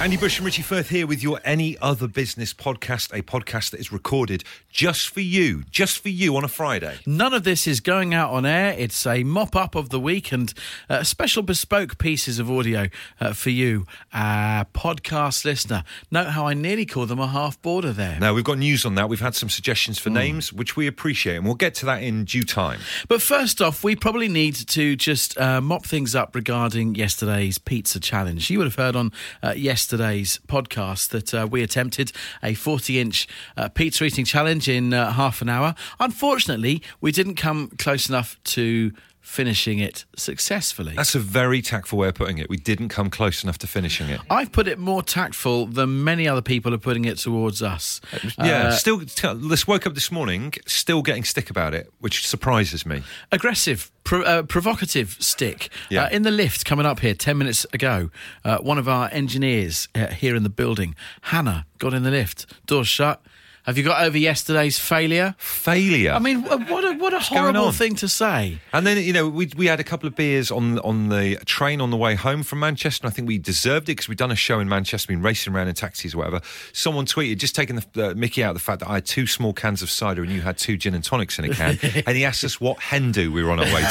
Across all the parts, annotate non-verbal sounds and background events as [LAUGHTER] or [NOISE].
Andy Bush and Richie Firth here with your Any Other Business podcast, a podcast that is recorded just for you, just for you on a Friday. None of this is going out on air. It's a mop up of the week and uh, special bespoke pieces of audio uh, for you, uh, podcast listener. Note how I nearly called them a half border there. Now, we've got news on that. We've had some suggestions for names, which we appreciate, and we'll get to that in due time. But first off, we probably need to just uh, mop things up regarding yesterday's pizza challenge. You would have heard on uh, yesterday's podcast that uh, we attempted a 40 inch uh, pizza eating challenge in uh, half an hour. Unfortunately, we didn't come close enough to finishing it successfully. That's a very tactful way of putting it. We didn't come close enough to finishing it. I've put it more tactful than many other people are putting it towards us. Yeah, Uh, still, let's woke up this morning, still getting stick about it, which surprises me. aggressive, pro- uh, provocative stick. Yeah. Uh, in the lift coming up here 10 minutes ago, uh, one of our engineers uh, here in the building, Hannah, got in the lift, doors shut. Have you got over yesterday's failure? Failure. I mean, what a, what a horrible thing to say. And then you know we we had a couple of beers on on the train on the way home from Manchester. And I think we deserved it because we'd done a show in Manchester, been racing around in taxis or whatever. Someone tweeted just taking the uh, Mickey out of the fact that I had two small cans of cider and you had two gin and tonics in a can, [LAUGHS] and he asked us what hen do we were on our way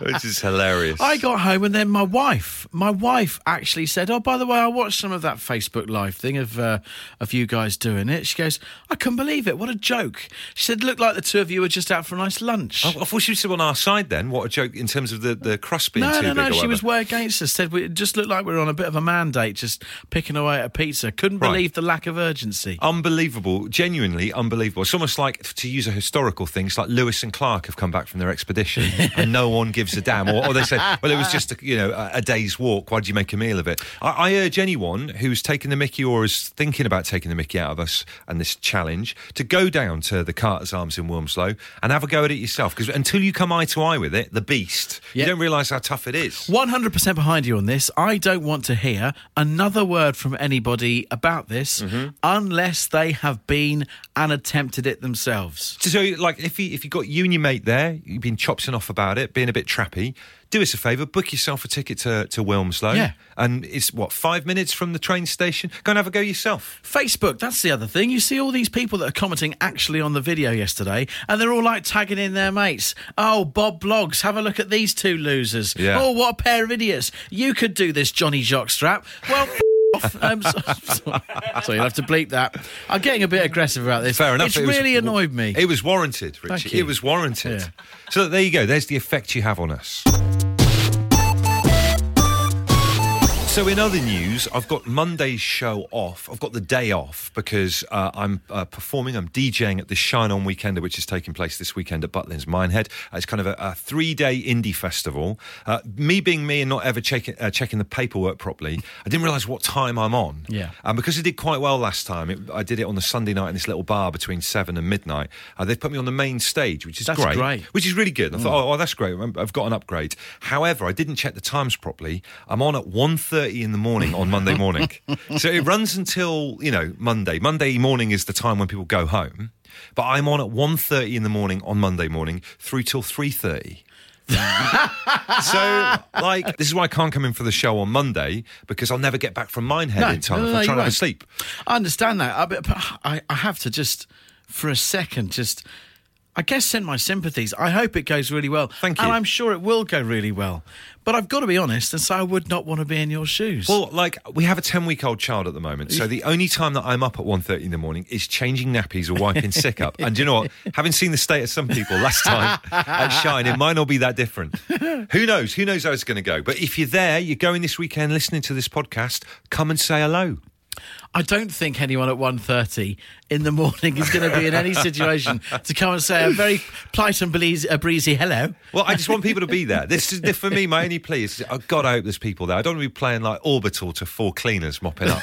to, [LAUGHS] which is hilarious. I got home and then my wife, my wife actually said, "Oh, by the way, I watched some of that Facebook Live thing of uh, of you guys doing it." She goes, "I couldn't believe it. What a joke!" She said, "Looked like the two of you were just out for a nice lunch." I, I thought she was on our side then. What a joke in terms of the, the crust being No, too no, big. no. or She was way against us. Said we it just looked like we were on a bit of a mandate, just picking away at a pizza. Couldn't Right. believe the lack of urgency. Unbelievable, genuinely unbelievable. It's almost like, to use a historical thing, it's like Lewis and Clark have come back from their expedition [LAUGHS] and no one gives a damn. Or, or they say, well, it was just a, you know a, a day's walk. Why would you make a meal of it? I, I urge anyone who's taken the Mickey or is thinking about taking the Mickey out of us and this challenge to go down to the Carter's Arms in Wilmslow and have a go at it yourself. Because until you come eye to eye with it, the beast, you don't realise how tough it is. 100% behind you on this. I don't want to hear another word from anybody about this Mm-hmm. unless they have been and attempted it themselves. So, like, if you if you got you and your mate there, you've been chopsing off about it, being a bit trappy. Do us a favour, book yourself a ticket to, to Wilmslow. Yeah. And it's what, five minutes from the train station? Go and have a go yourself. Facebook, that's the other thing. You see all these people that are commenting actually on the video yesterday, and they're all like tagging in their mates. Oh, Bob Blogs, have a look at these two losers. Yeah. Oh, what a pair of idiots. You could do this, Johnny Jockstrap. Well. [LAUGHS] Um, so, so you'll have to bleep that. I'm getting a bit aggressive about this. Fair enough. It's it was- really annoyed me. It was warranted, Richie. It was warranted. Yeah. So there you go. There's the effect you have on us. So, in other news, I've got Monday's show off. I've got the day off because uh, I'm uh, performing, I'm DJing at the Shine On Weekender, which is taking place this weekend at Butlins Minehead. Uh, it's kind of a, a three day indie festival. Uh, me being me and not ever checking, uh, checking the paperwork properly, I didn't realise what time I'm on. Yeah. And because I did quite well last time, it, I did it on the Sunday night in this little bar between seven and midnight. Uh, they've put me on the main stage, which is That's great, great. Which is really good. I thought, oh, oh, that's great. I've got an upgrade. However, I didn't check the times properly. I'm on at 1.30 in the morning on Monday morning. [LAUGHS] so it runs until, you know, Monday. Monday morning is the time when people go home. But I'm on at 1.30 in the morning on Monday morning through till 3.30. [LAUGHS] so, like, this is why I can't come in for the show on Monday because I'll never get back from Minehead No, in time. no, if I'm trying to have a sleep. I understand that. I, but I, I have to just, for a second, just, I guess, send my sympathies. I hope it goes really well. Thank you. And. I'm sure it will go really well. But I've got to be honest and say I would not want to be in your shoes. Well, like we have a ten week old child at the moment, so the only time that I'm up at 1.30 in the morning is changing nappies or wiping sick up. And do you know what? [LAUGHS] Having seen the state of some people last time at Shine, it might not be that different. Who knows? Who knows how it's going to go? But if you're there, you're going this weekend listening to this podcast, come and say hello. I don't think anyone at 1.30 in the morning is going to be in any situation [LAUGHS] to come and say a very polite and breezy, breezy hello. Well, I just want people to be there. This is for me. My only plea is, oh God, I hope there's people there. I don't want to be playing like orbital to four cleaners mopping up.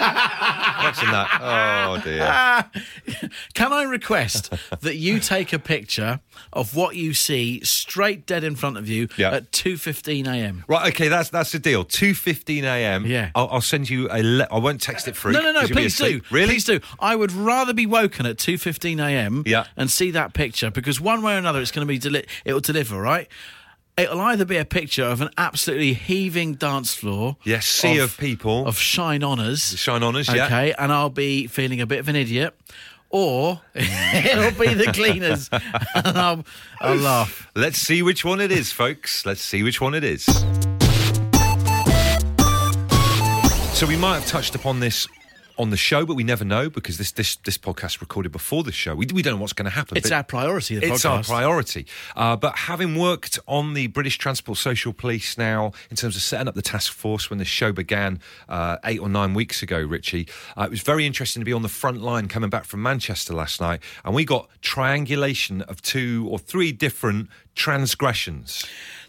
[LAUGHS] Watching that. Oh dear. [LAUGHS] Can I request that you take a picture of what you see straight dead in front of you Yeah. at 2.15 a.m.? Right, okay, that's that's the deal. Two fifteen a.m. Yeah. I'll, I'll send you a. Le- I won't text it through. No, no, no. please do. Really? Please do. I would rather be woken at 2.15 a.m. Yeah. and see that picture because one way or another it's going to be, deli- it will deliver, right? It'll either be a picture of an absolutely heaving dance floor. Yes, sea of people. Of shine honours. Shine honours, yeah. Okay, and I'll be feeling a bit of an idiot. Or [LAUGHS] it'll be the cleaners. [LAUGHS] and I'll, I'll laugh. Let's see which one it is, folks. Let's see which one it is. So we might have touched upon this on the show, but we never know because this this this podcast recorded before the show. We, we don't know what's going to happen. It's our priority. The it's podcast. our priority. Uh, but having worked on the British Transport Social Police now in terms of setting up the task force when the show began uh, eight or nine weeks ago, Richie, uh, it was very interesting to be on the front line coming back from Manchester last night, and we got triangulation of two or three different transgressions.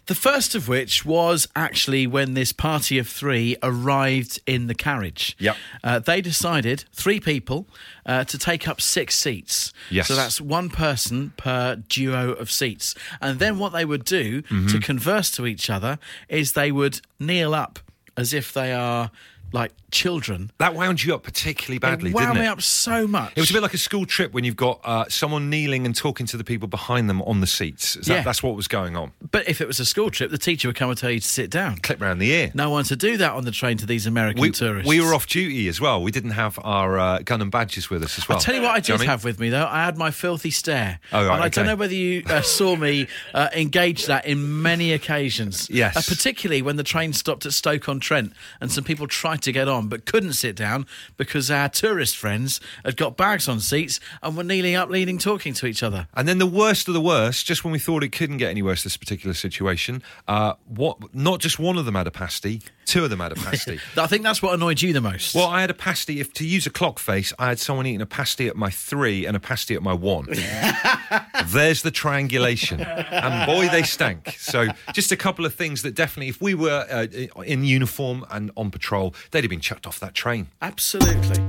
The first of which was actually when this party of three arrived in the carriage. Yep. Uh, they decided, three people, uh, to take up six seats. Yes. So that's one person per duo of seats. And then what they would do Mm-hmm. to converse to each other is they would kneel up as if they are like children. That wound you up particularly badly, it wound didn't it? me up so much. It was a bit like a school trip when you've got uh, someone kneeling and talking to the people behind them on the seats. Is that- Yeah. that's what was going on. But if it was a school trip, the teacher would come and tell you to sit down. Clip round the ear. No one to do that on the train to these American We, tourists. we were off duty as well. We didn't have our uh, gun and badges with us as well. I'll tell you what I Do you did know have with me though. I had my filthy stare. Oh, right, and I don't know whether you uh, saw me uh, engage that in many occasions. Yes. Uh, particularly when the train stopped at Stoke on Trent and some people tried to get on but couldn't sit down because our tourist friends had got bags on seats and were kneeling up, leaning, talking to each other. And then the worst of the worst, just when we thought it couldn't get any worse, this particular situation, uh, what? Not just one of them had a pasty, two of them had a pasty. [LAUGHS] I think that's what annoyed you the most. Well, I had a pasty. If to use a clock face, I had someone eating a pasty at my three and a pasty at my one. [LAUGHS] There's the triangulation, and boy, they stank. So, just a couple of things that definitely, if we were uh, in uniform and on patrol, they'd have been chucked off that train. Absolutely.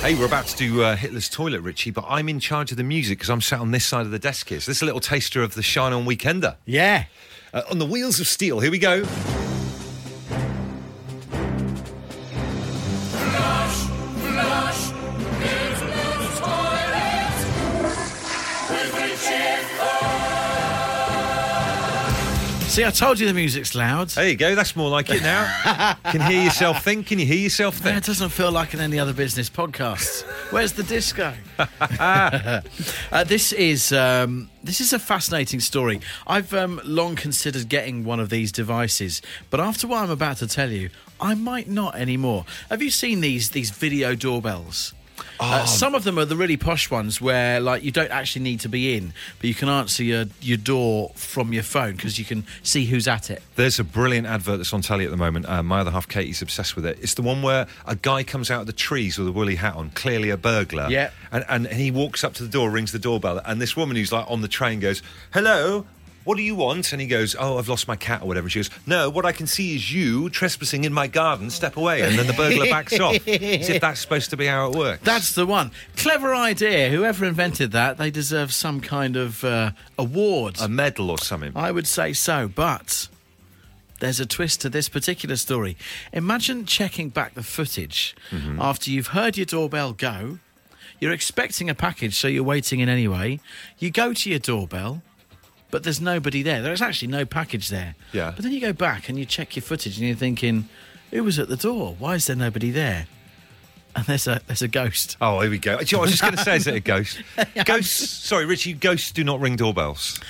Hey, we're about to do uh, Hitler's Toilet, Richie, but I'm in charge of the music because I'm sat on this side of the desk here. So, this is a little taster of the Shine On Weekender. Yeah. Uh, on the wheels of steel, here we go. See, I told you the music's loud. There you go. That's more like it now. [LAUGHS] Can hear yourself think. Can you hear yourself think? It doesn't feel like in any other business podcast. Where's the disco? [LAUGHS] uh, this is um, this is a fascinating story. I've um, long considered getting one of these devices, but after what I'm about to tell you, I might not anymore. Have you seen these these video doorbells? Uh, some of them are the really posh ones where, like, you don't actually need to be in, but you can answer your, your door from your phone because you can see who's at it. There's a brilliant advert that's on telly at the moment. Uh, my other half, Katie's obsessed with it. It's the one where a guy comes out of the trees with a woolly hat on, clearly a burglar. Yeah. And, and he walks up to the door, rings the doorbell, and this woman who's like on the train goes, "Hello." What do you want? And he goes, Oh, I've lost my cat or whatever. And she goes, No, what I can see is you trespassing in my garden. Step away. And then the burglar backs off. As if that's supposed to be how it works. That's the one. Clever idea. Whoever invented that, they deserve some kind of uh, award. a medal or something. I would say so, but there's a twist to this particular story. Imagine checking back the footage after you've heard your doorbell go. You're expecting a package, so you're waiting in anyway. You go to your doorbell, but there's nobody there. There's actually no package there. Yeah. But then you go back and you check your footage and you're thinking, who was at the door? Why is there nobody there? And there's a there's a ghost. Oh, here we go. You know I was just going to say, is it a ghost? [LAUGHS] Ghosts, sorry, Richie, ghosts do not ring doorbells.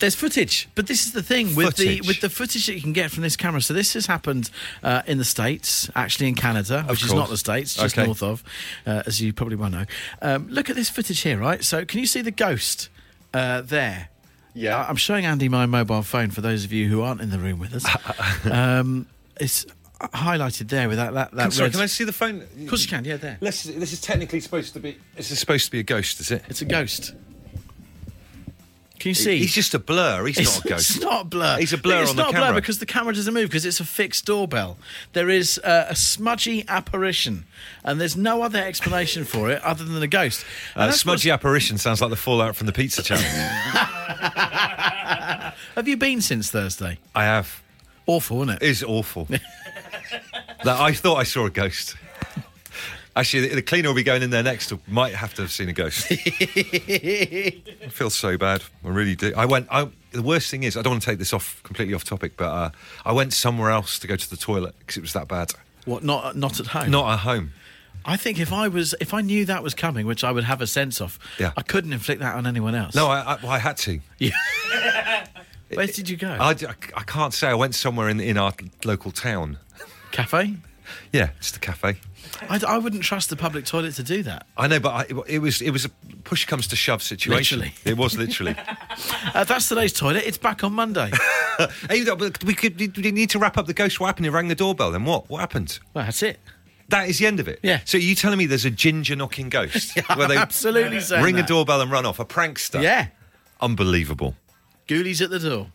There's footage, but this is the thing with Footage. the with the footage that you can get from this camera. So this has happened uh, in the states, actually in Canada, which is course. not the states, just Okay. north of, uh, as you probably well know. Um, look at this footage here, right? So can you see the ghost uh, there? Yeah. I- I'm showing Andy my mobile phone for those of you who aren't in the room with us. [LAUGHS] um, it's highlighted there with that that, that Sorry, red. can I see the phone? Of course you can. Yeah, there. Let's, this is technically supposed to be. This is supposed to be a ghost, is it? It's a ghost. Can you see? He's just a blur. He's It's, not a ghost. it's not a blur. He's a blur It's on the not a blur because the camera doesn't move because it's a fixed doorbell. There is uh, a smudgy apparition, and there's no other explanation for it other than a ghost. Uh, smudgy apparition sounds like the fallout from the pizza channel. [LAUGHS] [LAUGHS] Have you been since Thursday? I have. Awful, isn't it? It's awful. [LAUGHS] that I thought I saw a ghost. Actually, the, the cleaner will be going in there next. Might have to have seen a ghost. [LAUGHS] I feel so bad. I really do. I went. I, the worst thing is, I don't want to take this off completely off topic, but uh, I went somewhere else to go to the toilet because it was that bad. What? Not not at home. Not at home. I think if I was, if I knew that was coming, which I would have a sense of, Yeah. I couldn't inflict that on anyone else. No, I, I, well, I had to. [LAUGHS] Where did you go? I, I, can't say. I went somewhere in in our local town. Cafe. Yeah, just a cafe. I, I wouldn't trust the public toilet to do that. I know, but I, it was it was a push comes to shove situation. Literally. It was literally. [LAUGHS] Uh, that's today's toilet. It's back on Monday. [LAUGHS] hey, we could we need to wrap up the ghost. What happened? It rang the doorbell. Then what? What happened? well, that's it. That is the end of it. Yeah. So you telling me there's a ginger knocking ghost [LAUGHS] where they absolutely ring that. a doorbell and run off? A prankster. Yeah. Unbelievable. Ghoulies at the door.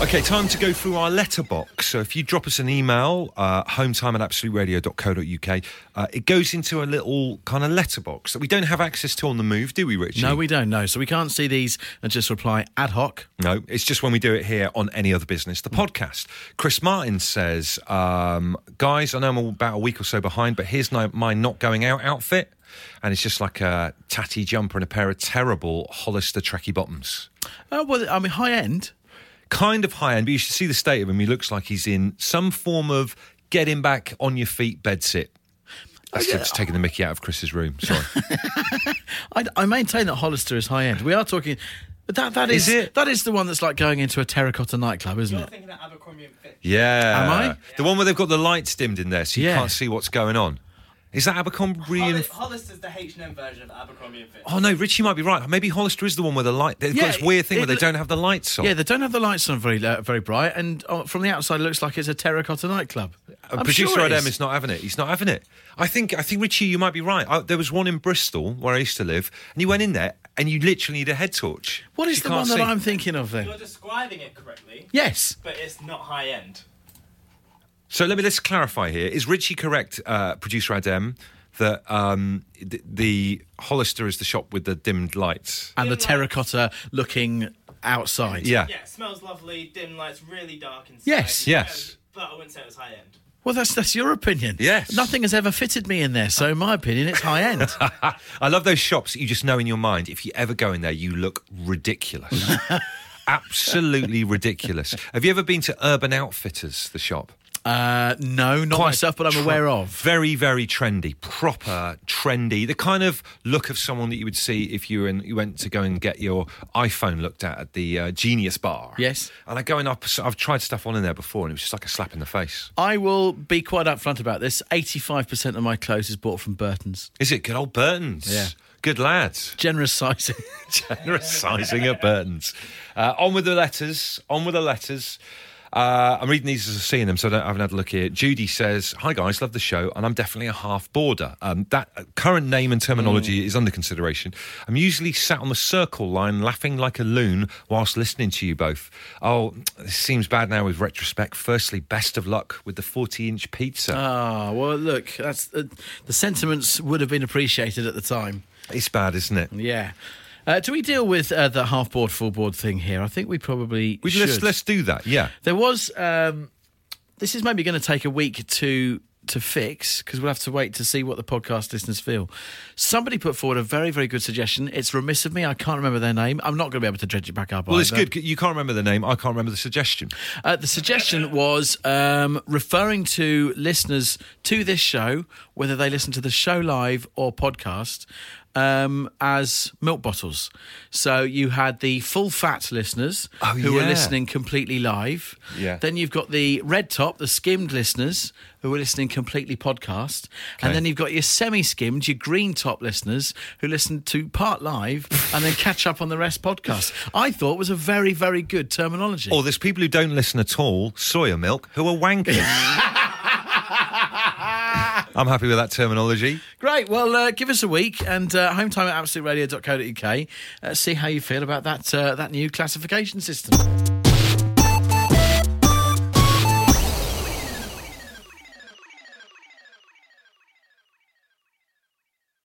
Okay, time to go through our letterbox. So if you drop us an email, uh, hometime at absoluteradio.co.uk, uh, it goes into a little kind of letterbox that we don't have access to on the move, do we, Richie? No, we don't know. So we can't see these and just reply ad hoc. No, it's just when we do it here on any other business, the podcast. Chris Martin says, um, guys, I know I'm about a week or so behind, but here's no, my not going out outfit. And it's just like a tatty jumper and a pair of terrible Hollister Trekkie bottoms. Oh, well, I mean, high end. Kind of high end, but you should see the state of him. He looks like he's in some form of getting back on your feet bed sit. That's oh, just taking the mickey out of Chris's room. Sorry. [LAUGHS] I, I maintain that Hollister is high end. We are talking. But that, that is, Is it? that is the one that's like going into a terracotta nightclub, isn't You're it? thinking of Abercrombie and Fitch. Yeah. Am I? The one where they've got the lights dimmed in there so you Yeah. can't see what's going on. Is that Abercrombie and Hollis, Hollister's the H&M version of Abercrombie and Fitch. Oh no, Richie might be right. Maybe Hollister is the one where the light. They've Yeah, got this weird thing it where they look- don't have the lights on. Yeah, they don't have the lights on very uh, very bright, and uh, from the outside, it looks like it's a terracotta nightclub. And I'm producer sure it Adam is. is not having it. He's not having it. I think. I think Richie, you might be right. I, there was one in Bristol where I used to live, and you went in there and you literally need a head torch. What is the one that see. I'm thinking of then? You're describing it correctly, Yes. but it's not high end. So let me let's clarify here. Is Richie correct, uh, producer Adam, that um, the, the Hollister is the shop with the dimmed lights? And the Dim lights. terracotta looking outside. Yeah. Yeah, it smells lovely, dim lights, really dark inside. Yes, yes. But I wouldn't say it was high end. Well, that's that's your opinion. Yes. Nothing has ever fitted me in there, so in my opinion, it's high end. [LAUGHS] I love those shops that you just know in your mind. If you ever go in there, you look ridiculous. [LAUGHS] Absolutely ridiculous. Have you ever been to Urban Outfitters, the shop? Uh, no, not myself, but I'm aware of. Very, very trendy, proper trendy. The kind of look of someone that you would see if you were in, you went to go and get your iPhone looked at at the uh, Genius Bar. Yes. And I go in up. I've tried stuff on in there before, and it was just like a slap in the face. I will be quite upfront about this. 85% of my clothes is bought from Burton's. Is it good old Burton's? Yeah. Good lads. Generous sizing. [LAUGHS] Generous sizing at Burton's. Uh, on with the letters. On with the letters. Uh, I'm reading these as I'm seeing them, so I, don't, I haven't had a look here. Judy says, "Hi guys, love the show, and I'm definitely a half border. Um, that uh, current name and terminology is under consideration. I'm usually sat on the circle line, laughing like a loon whilst listening to you both. Oh, this seems bad now with retrospect. Firstly, best of luck with the 40 inch pizza. Ah, well, look, that's uh, the sentiments would have been appreciated at the time. it's bad, isn't it? Yeah. Uh, do we deal with uh, the half board, full board thing here? I think we probably We, should. let's let's do that. Yeah. There was. Um, this is maybe going to take a week to to fix because we'll have to wait to see what the podcast listeners feel. Somebody put forward a very very good suggestion. It's remiss of me. I can't remember their name. I'm not going to be able to dredge it back up. Well, it's good. You can't remember the name. I can't remember the suggestion. Uh, the suggestion was um, referring to listeners to this show, whether they listen to the show live or podcast, um, as milk bottles. So you had the full fat listeners Oh, who were listening completely live. Yeah. Then you've got the red top, the skimmed listeners who are listening completely podcast. And then you've got your semi skimmed, your green top listeners who listen to part live [LAUGHS] and then catch up on the rest podcast. I thought was a very, very good terminology. Or there's people who don't listen at all, soya milk, who are wankers. [LAUGHS] I'm happy with that terminology. Great. Well, uh, give us a week and uh, home time at absoluteradio.co.uk. Uh, see how you feel about that uh, that new classification system.